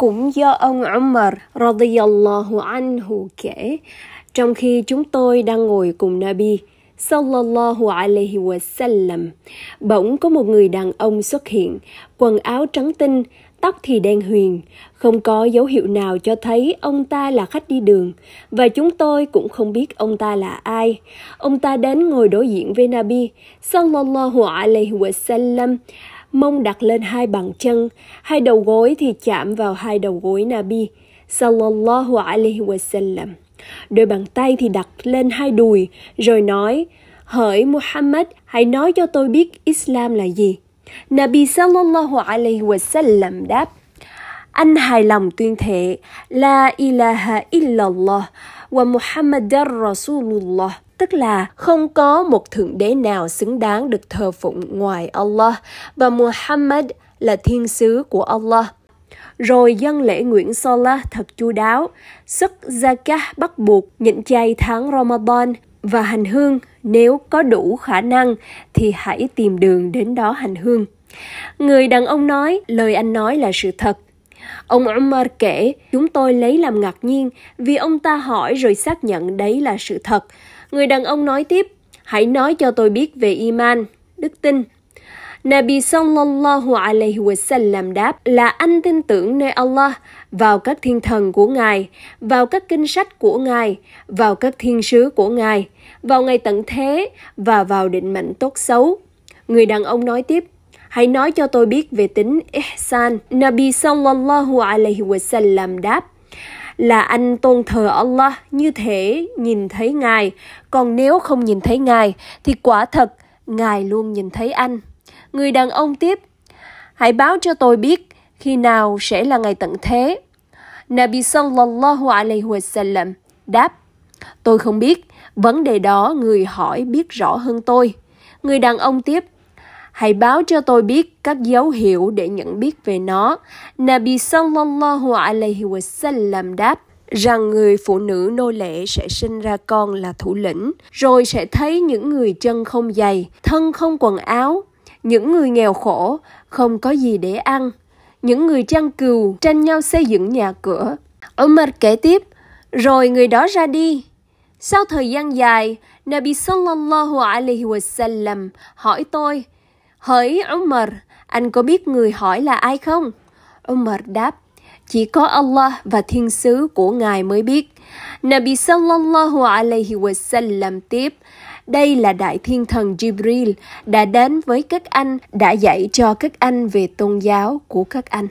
cũng do ông Umar radiyallahu anhu kể, trong khi chúng tôi đang ngồi cùng Nabi sallallahu alaihi wasallam, bỗng có một người đàn ông xuất hiện, quần áo trắng tinh, tóc thì đen huyền, không có dấu hiệu nào cho thấy ông ta là khách đi đường, và chúng tôi cũng không biết ông ta là ai. Ông ta đến ngồi đối diện với nabi sallallahu alaihi wasallam mông đặt lên hai bàn chân, hai đầu gối thì chạm vào hai đầu gối nabi sallallahu alaihi wasallam. Đôi bàn tay thì đặt lên hai đùi, rồi nói, hỡi muhammad, hãy nói cho tôi biết islam là gì? Nabi sallallahu alaihi wasallam đáp, anh hài lòng tuyên thệ, La ilaha illallah wa Muhammadar Rasulullah tức là không có một thượng đế nào xứng đáng được thờ phụng ngoài Allah. Và Muhammad là thiên sứ của Allah. Rồi dân lễ Nguyễn Salah thật chu đáo, sức zakah bắt buộc nhịn chay tháng Ramadan. Và hành hương nếu có đủ khả năng thì hãy tìm đường đến đó hành hương. Người đàn ông nói lời anh nói là sự thật ông umar kể chúng tôi lấy làm ngạc nhiên vì ông ta hỏi rồi xác nhận đấy là sự thật người đàn ông nói tiếp hãy nói cho tôi biết về iman đức tin Nabi sallallahu alaihi wasallam đáp là anh tin tưởng nơi Allah, vào các thiên thần của Ngài, vào các kinh sách của Ngài, vào các thiên sứ của Ngài, vào ngày tận thế và vào định mệnh tốt xấu. Người đàn ông nói tiếp, hãy nói cho tôi biết về tính ihsan. Nabi sallallahu alaihi wasallam đáp, là anh tôn thờ Allah như thể nhìn thấy Ngài, còn nếu không nhìn thấy Ngài thì quả thật Ngài luôn nhìn thấy anh. Người đàn ông tiếp, hãy báo cho tôi biết khi nào sẽ là ngày tận thế. Nabi sallallahu alaihi wasallam đáp, tôi không biết, vấn đề đó người hỏi biết rõ hơn tôi. Người đàn ông tiếp, hãy báo cho tôi biết các dấu hiệu để nhận biết về nó. Nabi sallallahu alaihi wasallam đáp, rằng người phụ nữ nô lệ sẽ sinh ra con là thủ lĩnh, rồi sẽ thấy những người chân không giày, thân không quần áo, những người nghèo khổ, không có gì để ăn, những người chăn cừu tranh nhau xây dựng nhà cửa. Umar kể tiếp, rồi người đó ra đi. Sau thời gian dài, Nabi sallallahu alaihi wasallam hỏi tôi, hỡi Umar, anh có biết người hỏi là ai không? Umar đáp, chỉ có Allah và thiên sứ của Ngài mới biết. Nabi sallallahu alaihi wasallam tiếp, đây là đại thiên thần Jibril đã đến với các anh, đã dạy cho các anh về tôn giáo của các anh.